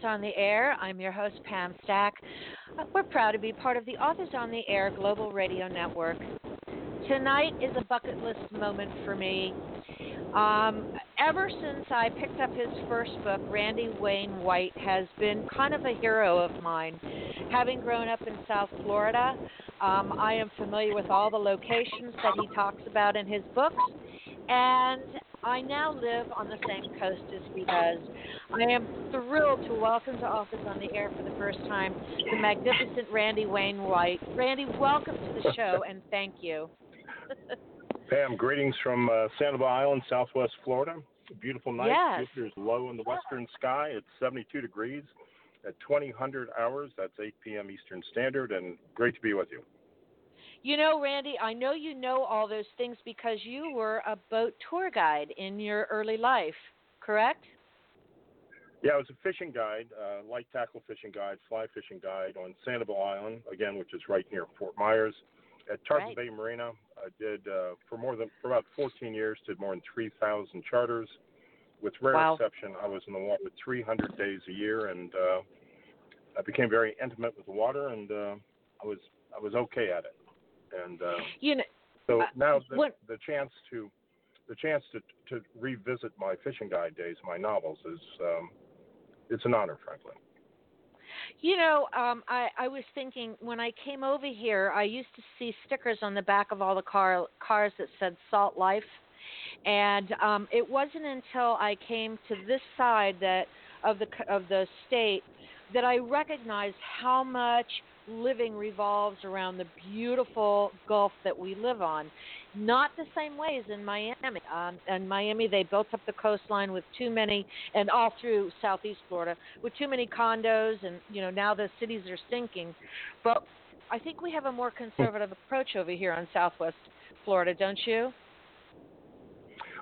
Authors on the Air. I'm your host, Pam Stack. Uh, we're proud to be part of the Authors on the Air Global Radio Network. Tonight is a bucket list moment for me. Um, ever since I picked up his first book, Randy Wayne White has been kind of a hero of mine. Having grown up in South Florida, um, I am familiar with all the locations that he talks about in his books. And I now live on the same coast as he does. I am thrilled to welcome to Authors on the Air for the first time the magnificent Randy Wayne White. Randy, welcome to the show and thank you. Pam, greetings from uh, Sanibel Island, Southwest Florida. Beautiful night. Yes. Jupiter's low in the western sky. It's 72 degrees at 2000 hours. That's 8 p.m. Eastern Standard, and great to be with you. You know, Randy, I know you know all those things because you were a boat tour guide in your early life, correct? Yeah, I was a fishing guide, uh, light tackle fishing guide, fly fishing guide on Sanibel Island, again, which is right near Fort Myers. At Tarpon Right. Bay Marina, I did uh, for more than for about 14 years, did more than 3,000 charters. With rare Wow. exception, I was in the water 300 days a year, and uh, I became very intimate with the water, and uh, I was I was okay at it. And uh, You know, so Uh, now the, what- the chance to the chance to to revisit my fishing guide days, my novels, is um, it's an honor, frankly. You know, um, I, I was thinking when I came over here, I used to see stickers on the back of all the car cars that said "Salt Life," and um, it wasn't until I came to this side that of the of the state that I recognized how much living revolves around the beautiful Gulf that we live on. Not the same way as in Miami. Um, in Miami, they built up the coastline with too many, and all through Southeast Florida, with too many condos, and you know now the cities are sinking. But I think we have a more conservative approach over here on Southwest Florida, don't you?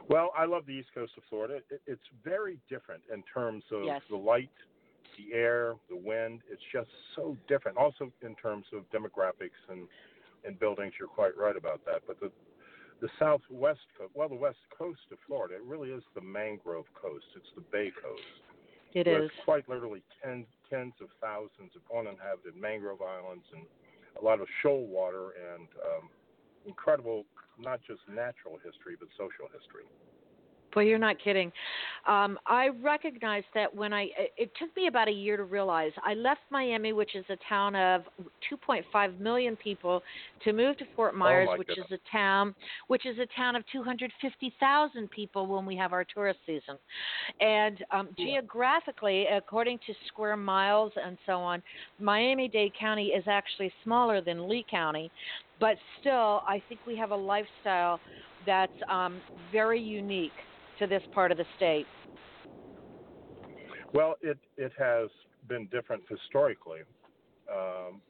Well, I love the East Coast of Florida. It's very different in terms of Yes. the light, the air, the wind. It's just so different. Also in terms of demographics and and buildings. You're quite right about that. But the the southwest coast, well, the west coast of Florida, it really is the mangrove coast. It's the Bay Coast. It with quite literally tens tens of thousands of uninhabited mangrove islands and a lot of shoal water and um, incredible not just natural history but social history. Boy, you're not kidding. Um, I recognized that when I, it took me about a year to realize. I left Miami, which is a town of 2.5 million people, to move to Fort Myers, Oh, which goodness. is a town, which is a town of 250,000 people when we have our tourist season. And um, geographically, according to square miles and so on, Miami-Dade County is actually smaller than Lee County, but still, I think we have a lifestyle that's um, very unique to this part of the state. Well, it it has been different historically um,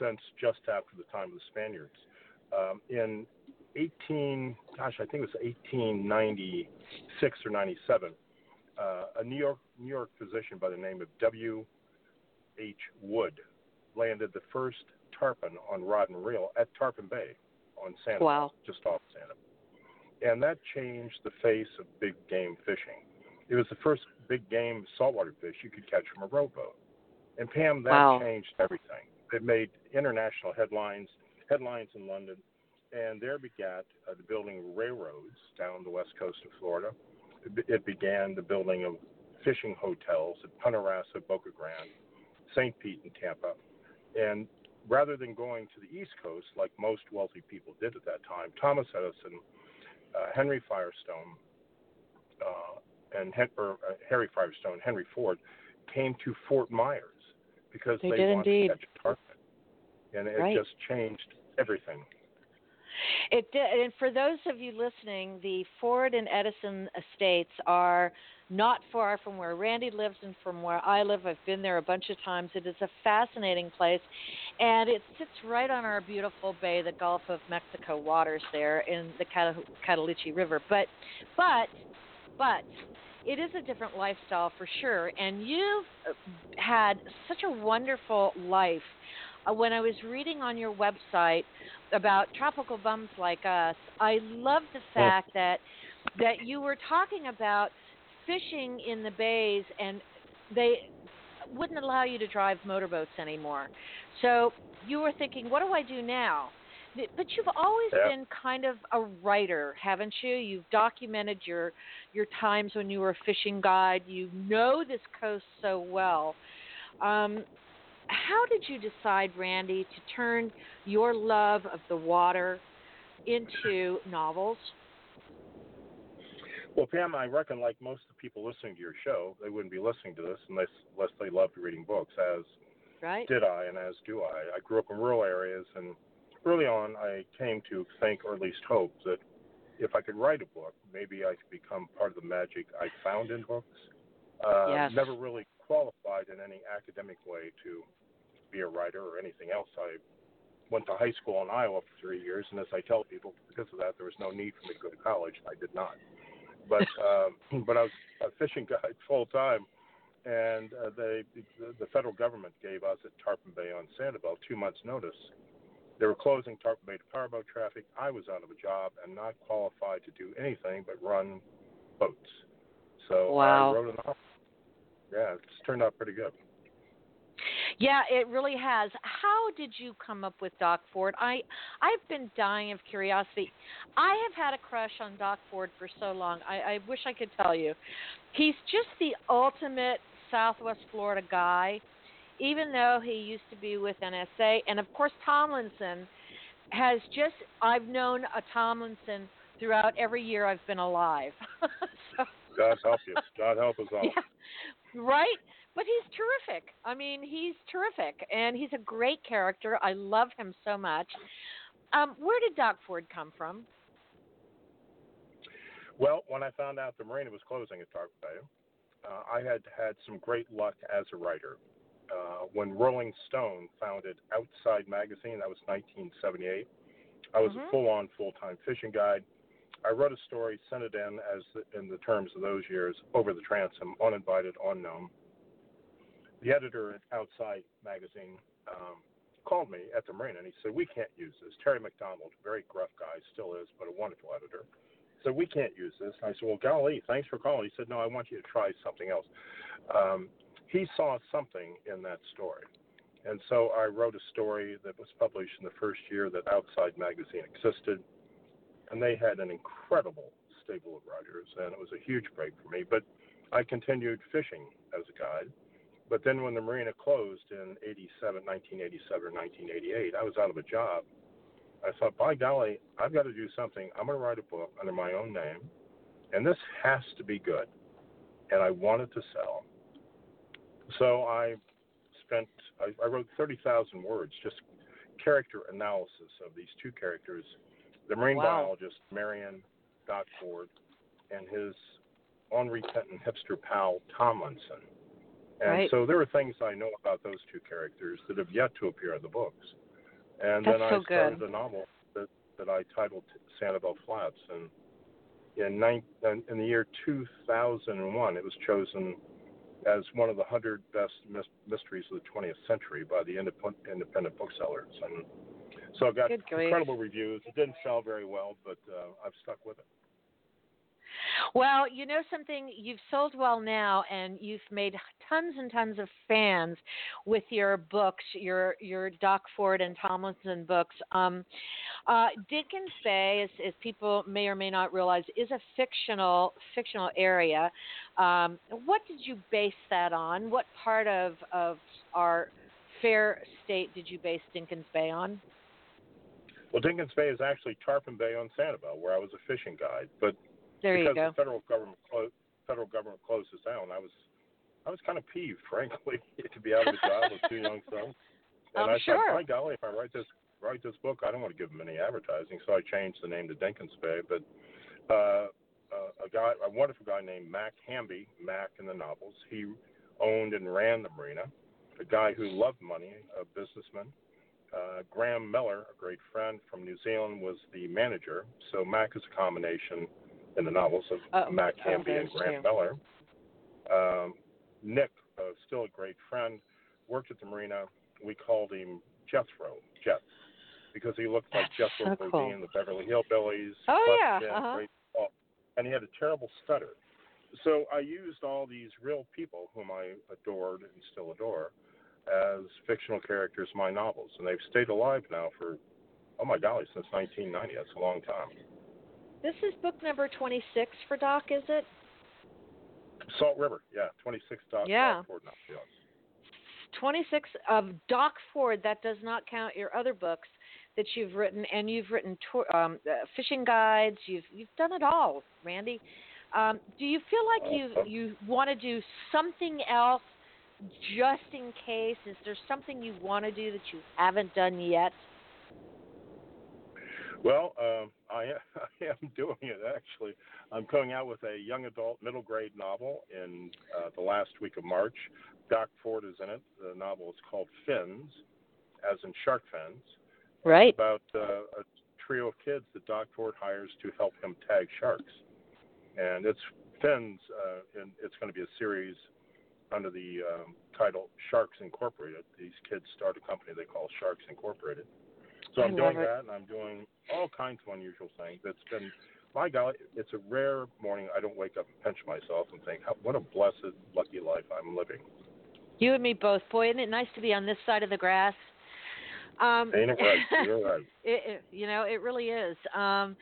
since just after the time of the Spaniards. Um, in 18, gosh, I think it was 1896 or 97, uh, a New York New York physician by the name of W. H. Wood landed the first tarpon on rod and reel at Tarpon Bay on Santa, Wow. just off Santa. And that changed the face of big game fishing. It was the first big game saltwater fish you could catch from a rowboat. And Pam, that Wow. changed everything. It made international headlines, headlines in London, and there begat uh, the building of railroads down the west coast of Florida. It, it began the building of fishing hotels at Punta Rassa, Boca Grande, St. Pete, and Tampa. And rather than going to the East Coast like most wealthy people did at that time, Thomas Edison, Henry Firestone, uh, and Hen- or, uh, Harry Firestone, Henry Ford, came to Fort Myers because They they, did wanted indeed. to catch a tarpon, and it Right. just changed everything. It did, and for those of you listening, the Ford and Edison estates are not far from where Randy lives and from where I live. I've been there a bunch of times. It is a fascinating place, and it sits right on our beautiful bay, the Gulf of Mexico waters there in the Cat- Caloosahatchee River. But, but, but. It is a different lifestyle for sure, and you've uh, had such a wonderful life. Uh, when I was reading on your website about tropical bums like us, I love the fact that that you were talking about fishing in the bays and they wouldn't allow you to drive motorboats anymore. So you were thinking, what do I do now? But you've always yeah. been kind of a writer, haven't you? You've documented your your times when you were a fishing guide. You know this coast so well. Um, how did you decide, Randy, to turn your love of the water into novels? Well, Pam, I reckon like most of the people listening to your show, they wouldn't be listening to this unless unless they loved reading books, as right. did I, and as do I. I grew up in rural areas, and early on, I came to think, or at least hope, that if I could write a book, maybe I could become part of the magic I found in books. Uh, yes. Never really qualified in any academic way to be a writer or anything else. I went to high school in Iowa for three years, and as I tell people, because of that, there was no need for me to go to college. I did not but um, but I was a fishing guide full time, and uh, they the federal government gave us at Tarpon Bay on Sanibel two months' notice. They were closing Tarpon Bay to powerboat traffic. I was out of a job and not qualified to do anything but run boats. So wow. I wrote a novel. Yeah, it's turned out pretty good. Yeah, it really has. How did you come up with Doc Ford? I I've been dying of curiosity. I have had a crush on Doc Ford for so long. I, I wish I could tell you. He's just the ultimate Southwest Florida guy, even though he used to be with NSA. And of course, Tomlinson has just I've known a Tomlinson throughout every year I've been alive. so, God help you. God help us all. Yeah, right? But he's terrific. I mean, he's terrific, and he's a great character. I love him so much. Um, where did Doc Ford come from? Well, when I found out the marina was closing at Tarpon Bay, uh, I had had some great luck as a writer. Uh, when Rolling Stone founded Outside Magazine, that was 1978. I was mm-hmm. a full-on, full-time fishing guide. I wrote a story, sent it in as the, in the terms of those years, over the transom, uninvited, unknown the editor at Outside Magazine um, called me at the marina and he said, We can't use this. Terry McDonell, very gruff guy, still is, but a wonderful editor, said, We can't use this. And I said, Well, golly, thanks for calling. He said, No, I want you to try something else. Um, he saw something in that story. And so I wrote a story that was published in the first year that Outside Magazine existed. And they had an incredible stable of writers, and it was a huge break for me. But I continued fishing as a guide but then when the marina closed in 87, 1987 or 1988, I was out of a job. I thought, by golly, I've got to do something. I'm going to write a book under my own name, and this has to be good. And I wanted to sell. So I spent, I, I wrote 30,000 words, just character analysis of these two characters the marine wow. biologist, Marion Doc Ford, and his unrepentant hipster pal, Tomlinson. And right. so there are things I know about those two characters that have yet to appear in the books. And That's then so I started good. a novel that, that I titled Sanibel Flats. And in, nine, in the year 2001, it was chosen as one of the 100 best mysteries of the 20th century by the independent booksellers. And so I've got incredible reviews. It didn't sell very well, but uh, I've stuck with it. Well, you know something, you've sold well now and you've made tons and tons of fans with your books, your your Doc Ford and Tomlinson books. Um, uh, Dinkins Bay, as, as, people may or may not realize, is a fictional fictional area. Um, what did you base that on? What part of of our fair state did you base Dinkins Bay on? Well, Dinkins Bay is actually Tarpon Bay on Sanibel, where I was a fishing guide. But there because you go. the federal government clo- federal government closed us down. I was I was kind of peeved, frankly, to be out of a job with two young sons. And I'm I sure. thought, by golly, if I write this write this book, I don't want to give them any advertising, so I changed the name to Dinkins Bay. But uh, uh, a guy, a wonderful guy named Mac Hamby, Mac in the novels, he owned and ran the marina. A guy who loved money, a businessman. Uh, Graham Miller, a great friend from New Zealand, was the manager. So Mac is a combination in the novels of uh, Matt oh, Hamby and Grant Miller. Um, Nick, uh, still a great friend, worked at the marina. We called him Jethro, Jeth, because he looked like That's Jethro so Bodine, cool. the Beverly Hillbillies. Oh, yeah. Uh-huh. great, and he had a terrible stutter. so I used all these real people whom I adored and still adore as fictional characters in my novels, and they've stayed alive now for oh my golly since 1990. That's a long time. This is book number 26 for Doc, is it? Salt River, yeah, 26 Doc. Yeah. Ford novels, yes. 26 of Doc Ford. That does not count your other books that you've written, and you've written tour, um, uh, fishing guides. You've you've done it all, Randy. Um, do you feel like you you want to do something else, just in case? Is there something you want to do that you haven't done yet? Well, um, I, I am doing it actually. I'm coming out with a young adult middle grade novel in uh, the last week of March. Doc Ford is in it. The novel is called Fins, as in shark fins. Right. It's about uh, a trio of kids that Doc Ford hires to help him tag sharks. And it's Fins, uh, and it's going to be a series under the um, title Sharks Incorporated. These kids start a company they call Sharks Incorporated. So I'm doing that, and I'm doing all kinds of unusual things. It's been, my golly, it's a rare morning. I don't wake up and pinch myself and think, what a blessed, lucky life I'm living. You and me both. Boy, isn't it nice to be on this side of the grass? Um, Ain't it right? You're right. it, it, you know, it really is. Um,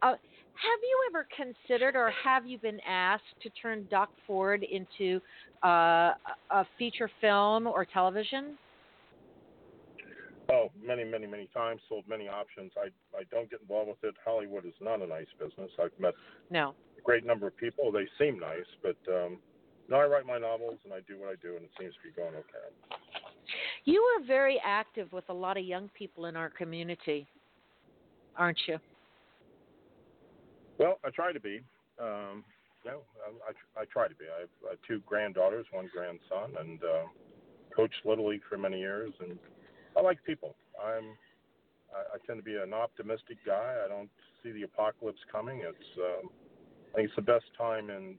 uh, have you ever considered, or have you been asked to turn Doc Ford into uh, a feature film or television? Oh, many, many, many times. Sold many options. I I don't get involved with it. Hollywood is not a nice business. I've met No. a great number of people. They seem nice, but um, no, I write my novels and I do what I do, and it seems to be going okay. You are very active with a lot of young people in our community, aren't you? Well, I try to be. Um, no, I, I, I try to be. I have uh, two granddaughters, one grandson, and uh, coached Little League for many years, and I like people. I'm I, I tend to be an optimistic guy. I don't see the apocalypse coming. It's um, I think it's the best time in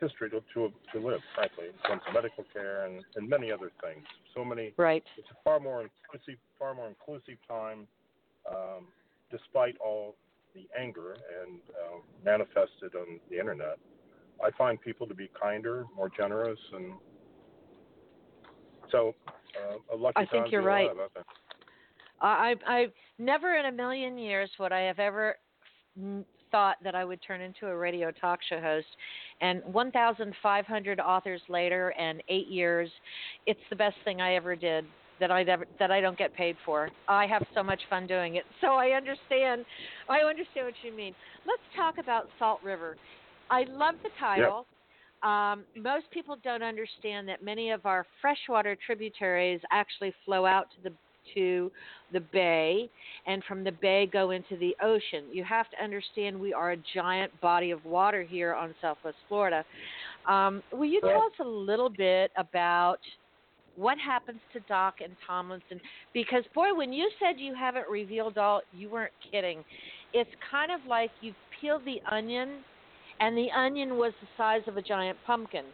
history to to, to live, frankly, in terms of medical care and, and many other things. So many. Right. It's a far more inclusive, far more inclusive time, um, despite all the anger and uh, manifested on the internet. I find people to be kinder, more generous, and so uh, a lucky I think you're right. alive, I. I, I never in a million years would I have ever n- thought that I would turn into a radio talk show host. And 1,500 authors later, and eight years, it's the best thing I ever did that I never that I don't get paid for. I have so much fun doing it. So I understand. I understand what you mean. Let's talk about Salt River. I love the title. Um, most people don't understand that many of our freshwater tributaries actually flow out to the to the bay and from the bay go into the ocean. You have to understand we are a giant body of water here on Southwest Florida. Um, will you tell us a little bit about what happens to Doc and Tomlinson? Because boy, when you said you haven't revealed all, you weren't kidding. It's kind of like you've peeled the onion, and the onion was the size of a giant pumpkin.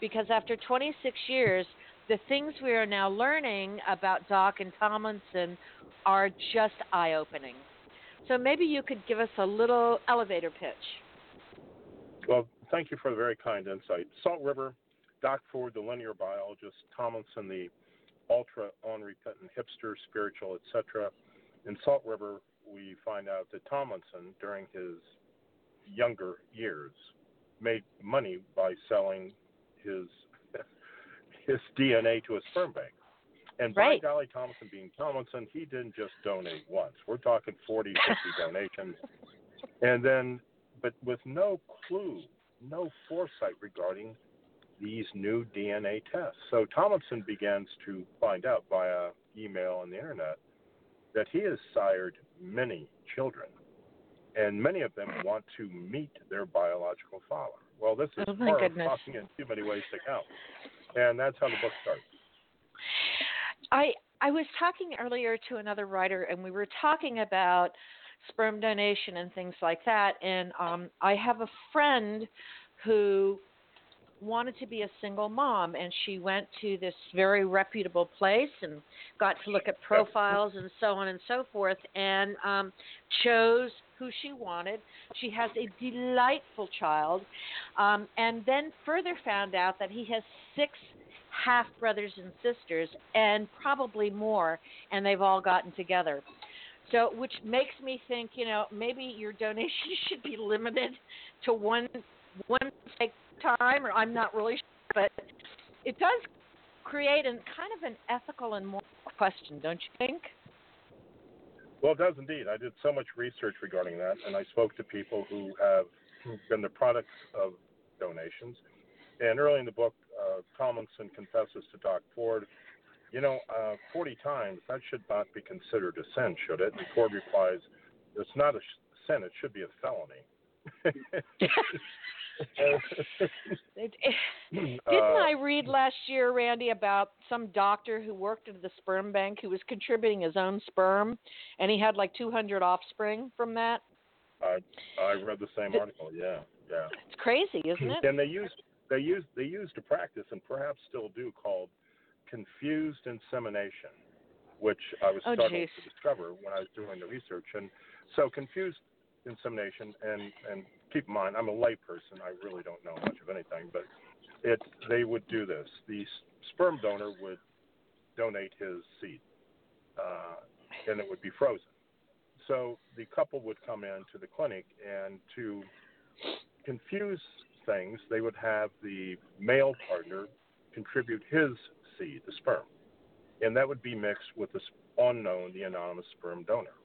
Because after 26 years, the things we are now learning about Doc and Tomlinson are just eye opening. So maybe you could give us a little elevator pitch. Well, thank you for the very kind insight. Salt River, Doc Ford, the linear biologist, Tomlinson, the ultra unrepentant hipster, spiritual, etc. In Salt River, we find out that Tomlinson, during his younger years, made money by selling his his DNA to a sperm bank. And Right. by golly, Tomlinson being Tomlinson, he didn't just donate once. We're talking 40, 50 donations. And then, but with no clue, no foresight regarding these new DNA tests. So Tomlinson begins to find out via email and the internet that he has sired many children, and many of them want to meet their biological father. Well, this is Oh, goodness. talking in too many ways to count, and that's how the book starts. I I was talking earlier to another writer, and we were talking about sperm donation and things like that. And um, I have a friend who wanted to be a single mom, and she went to this very reputable place and got to look at profiles and so on and so forth, and um, chose who she wanted. She has a delightful child, um, and then further found out that he has six half brothers and sisters, and probably more, and they've all gotten together. So, which makes me think, you know, maybe your donation should be limited to one one take time, or I'm not really sure, but it does create an kind of an ethical and moral question, don't you think? Well, it does indeed. I did so much research regarding that, and I spoke to people who have been the products of donations. And early in the book, uh, Tomlinson confesses to Doc Ford, you know, uh, 40 times, that should not be considered a sin, should it? And Ford replies, it's not a sin, it should be a felony. Didn't uh, I read last year, Randy, about some doctor who worked at the sperm bank who was contributing his own sperm, and he had like 200 offspring from that? I I read the same article. Yeah, yeah. It's crazy, isn't it? And they used they used they used a practice, and perhaps still do, called confused insemination, which I was oh, startled geez. to discover when I was doing the research. And so confused insemination, and and keep in mind, I'm a layperson. I really don't know much of anything, but it they would do this. The sperm donor would donate his seed, uh, and it would be frozen. So the couple would come into the clinic, and to confuse things, they would have the male partner contribute his seed, the sperm, and that would be mixed with the unknown, the anonymous sperm donor.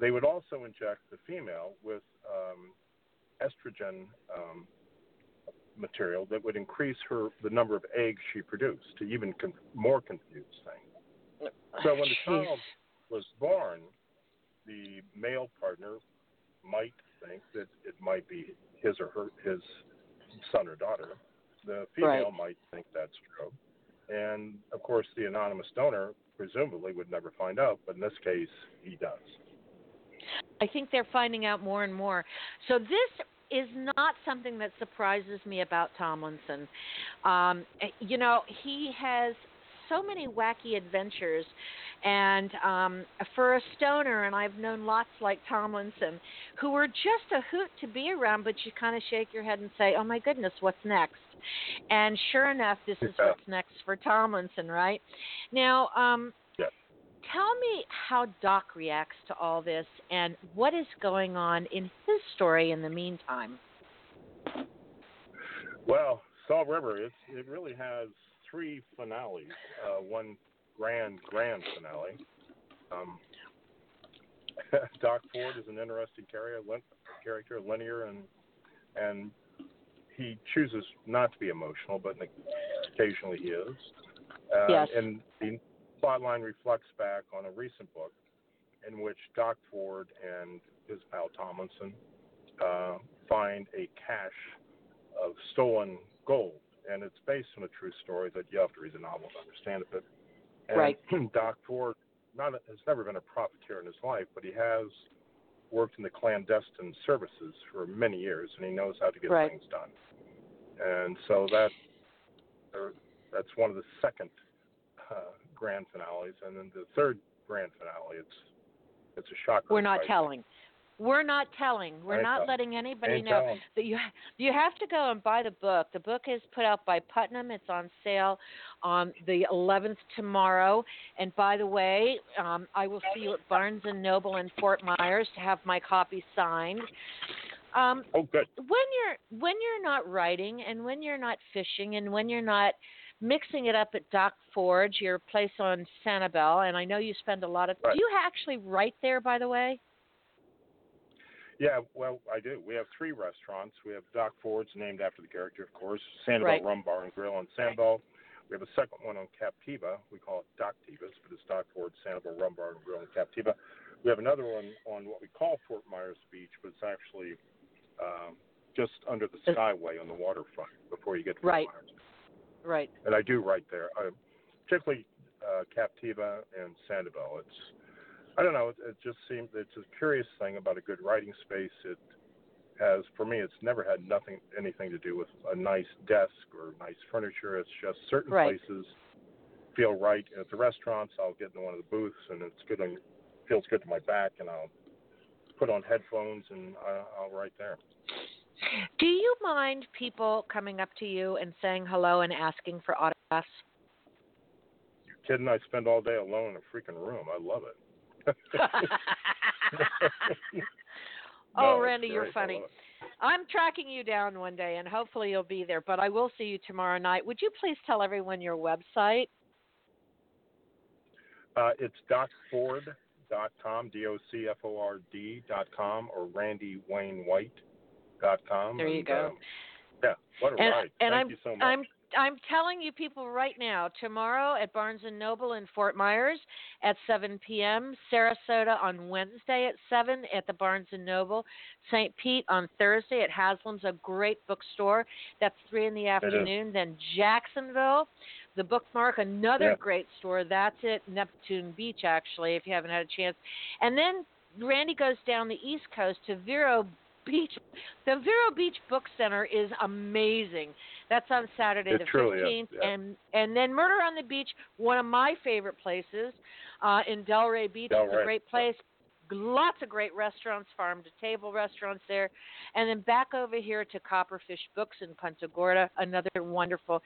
They would also inject the female with um, estrogen um, material that would increase her the number of eggs she produced to even con- more confuse things. So when the child was born, the male partner might think that it might be his or her his son or daughter. The female right. might think that's true, and of course the anonymous donor presumably would never find out, but in this case he does. I think they're finding out more and more. So this is not something that surprises me about Tomlinson. Um, you know, he has so many wacky adventures. And um, for a stoner, and I've known lots like Tomlinson, who were just a hoot to be around, but you kind of shake your head and say, oh my goodness, what's next? And sure enough, this is what's next for Tomlinson, right? Now, um, tell me how Doc reacts to all this and what is going on in his story in the meantime. Well, Salt River, it, it really has three finales. Uh, one grand, grand finale. Um, Doc Ford is an interesting character, character, linear, and and he chooses not to be emotional, but occasionally he is. Uh, yes. And the plotline reflects back on a recent book in which Doc Ford and his pal Tomlinson uh, find a cache of stolen gold, and it's based on a true story that you have to read the novel to understand it. But and right. Doc Ford not has never been a profiteer in his life, but he has worked in the clandestine services for many years, and he knows how to get right. things done. And so that uh, that's one of the second uh, grand finales, and then the third grand finale, it's it's a shocker. We're not fight. telling. We're not telling. We're not letting anybody Ain't know telling. that you you have to go and buy the book. The book is put out by Putnam. It's on sale on the 11th tomorrow. And by the way, um, I will see you at Barnes and Noble in Fort Myers to have my copy signed. Um, oh, good. When you're when you're not writing and when you're not fishing and when you're not mixing it up at Doc Ford's, your place on Sanibel, and I know you spend a lot of. Right. Do you actually write there, by the way? Yeah, well, I do. We have three restaurants. We have Doc Ford's, named after the character, of course, Sanibel right. Rum Bar and Grill on Sanibel. We have a second one on Captiva. We call it Doc Tivas, but it's Doc Ford's Sanibel Rum Bar and Grill on Captiva. We have another one on what we call Fort Myers Beach, but it's actually um, just under the Skyway on the waterfront before you get to Fort right. Myers. Right. And I do write there, uh, particularly uh, Captiva and Sanibel. It's I don't know. It, it just seems it's a curious thing about a good writing space. It has for me. It's never had nothing anything to do with a nice desk or nice furniture. It's just certain right. places feel right. At the restaurants, I'll get in one of the booths, and it's good. On, feels good to my back, and I'll put on headphones and I, I'll write there. Do you mind people coming up to you and saying hello and asking for autographs? You're kidding? I spend all day alone in a freaking room. I love it. oh, No, Randy, you're funny. I'm tracking you down one day, and hopefully you'll be there. But I will see you tomorrow night. Would you please tell everyone your website? Uh, it's docford.com, D-O-C-F-O-R-D dot com, or randywaynewhite.com. There you and, go. Um, yeah, what a And- ride. and Thank I'm- you so much. I'm I'm telling you people right now, tomorrow at Barnes and Noble in Fort Myers at 7 p.m., Sarasota on Wednesday at 7 at the Barnes and Noble, St. Pete on Thursday at Haslam's, a great bookstore. That's 3 in the afternoon. Then Jacksonville, the Bookmark, another Yeah. great store. That's at Neptune Beach, actually, if you haven't had a chance. And then Randy goes down the East Coast to Vero Beach. The Vero Beach Book Center is amazing. That's on Saturday It the fifteenth, yeah. and and then Murder on the Beach, one of my favorite places, uh, in Delray Beach. It's a great place. Lots of great restaurants, farm to table restaurants there, and then back over here to Copperfish Books in Punta Gorda, another wonderful.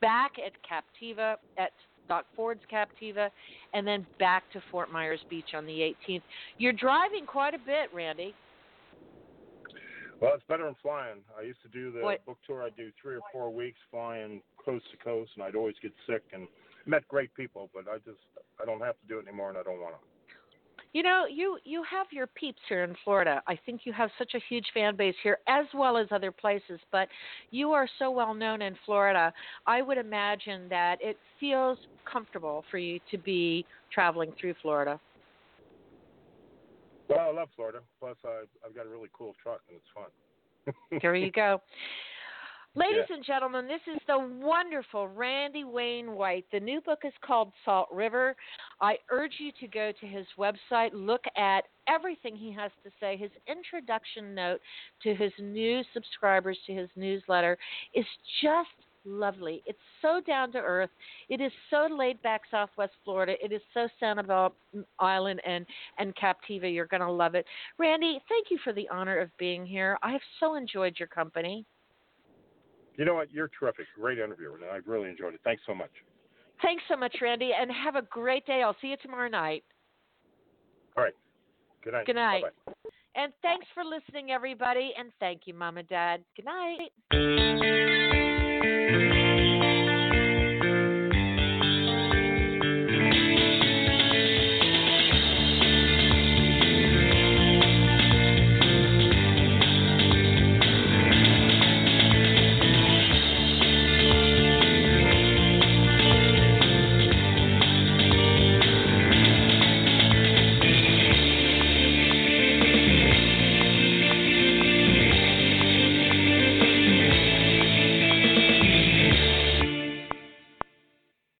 Back at Captiva at Doc Ford's Captiva, and then back to Fort Myers Beach on the 18th. You're driving quite a bit, Randy. Well, it's better than flying. I used to do the What? book tour. I'd do three or four weeks flying coast to coast, and I'd always get sick and met great people. But I just I don't have to do it anymore, and I don't want to. You know, you you have your peeps here in Florida. I think you have such a huge fan base here as well as other places, but you are so well known in Florida. I would imagine that it feels comfortable for you to be traveling through Florida. Well, I love Florida. Plus, I, I've got a really cool truck, and it's fun. There you go. Ladies Yeah. and gentlemen, this is the wonderful Randy Wayne White. The new book is called Salt River. I urge you to go to his website, look at everything he has to say. His introduction note to his new subscribers to his newsletter is just lovely. It's so down to earth. It is so laid back Southwest Florida. It is so Sanibel Island and and Captiva. You're going to love it. Randy, thank you for the honor of being here. I have so enjoyed your company. You know what? You're terrific. Great interviewer, and I've really enjoyed it. Thanks so much. Thanks so much, Randy, and have a great day. I'll see you tomorrow night. All right. Good night. Good night. Bye-bye. And thanks for listening, everybody. And thank you, Mom and Dad. Good night.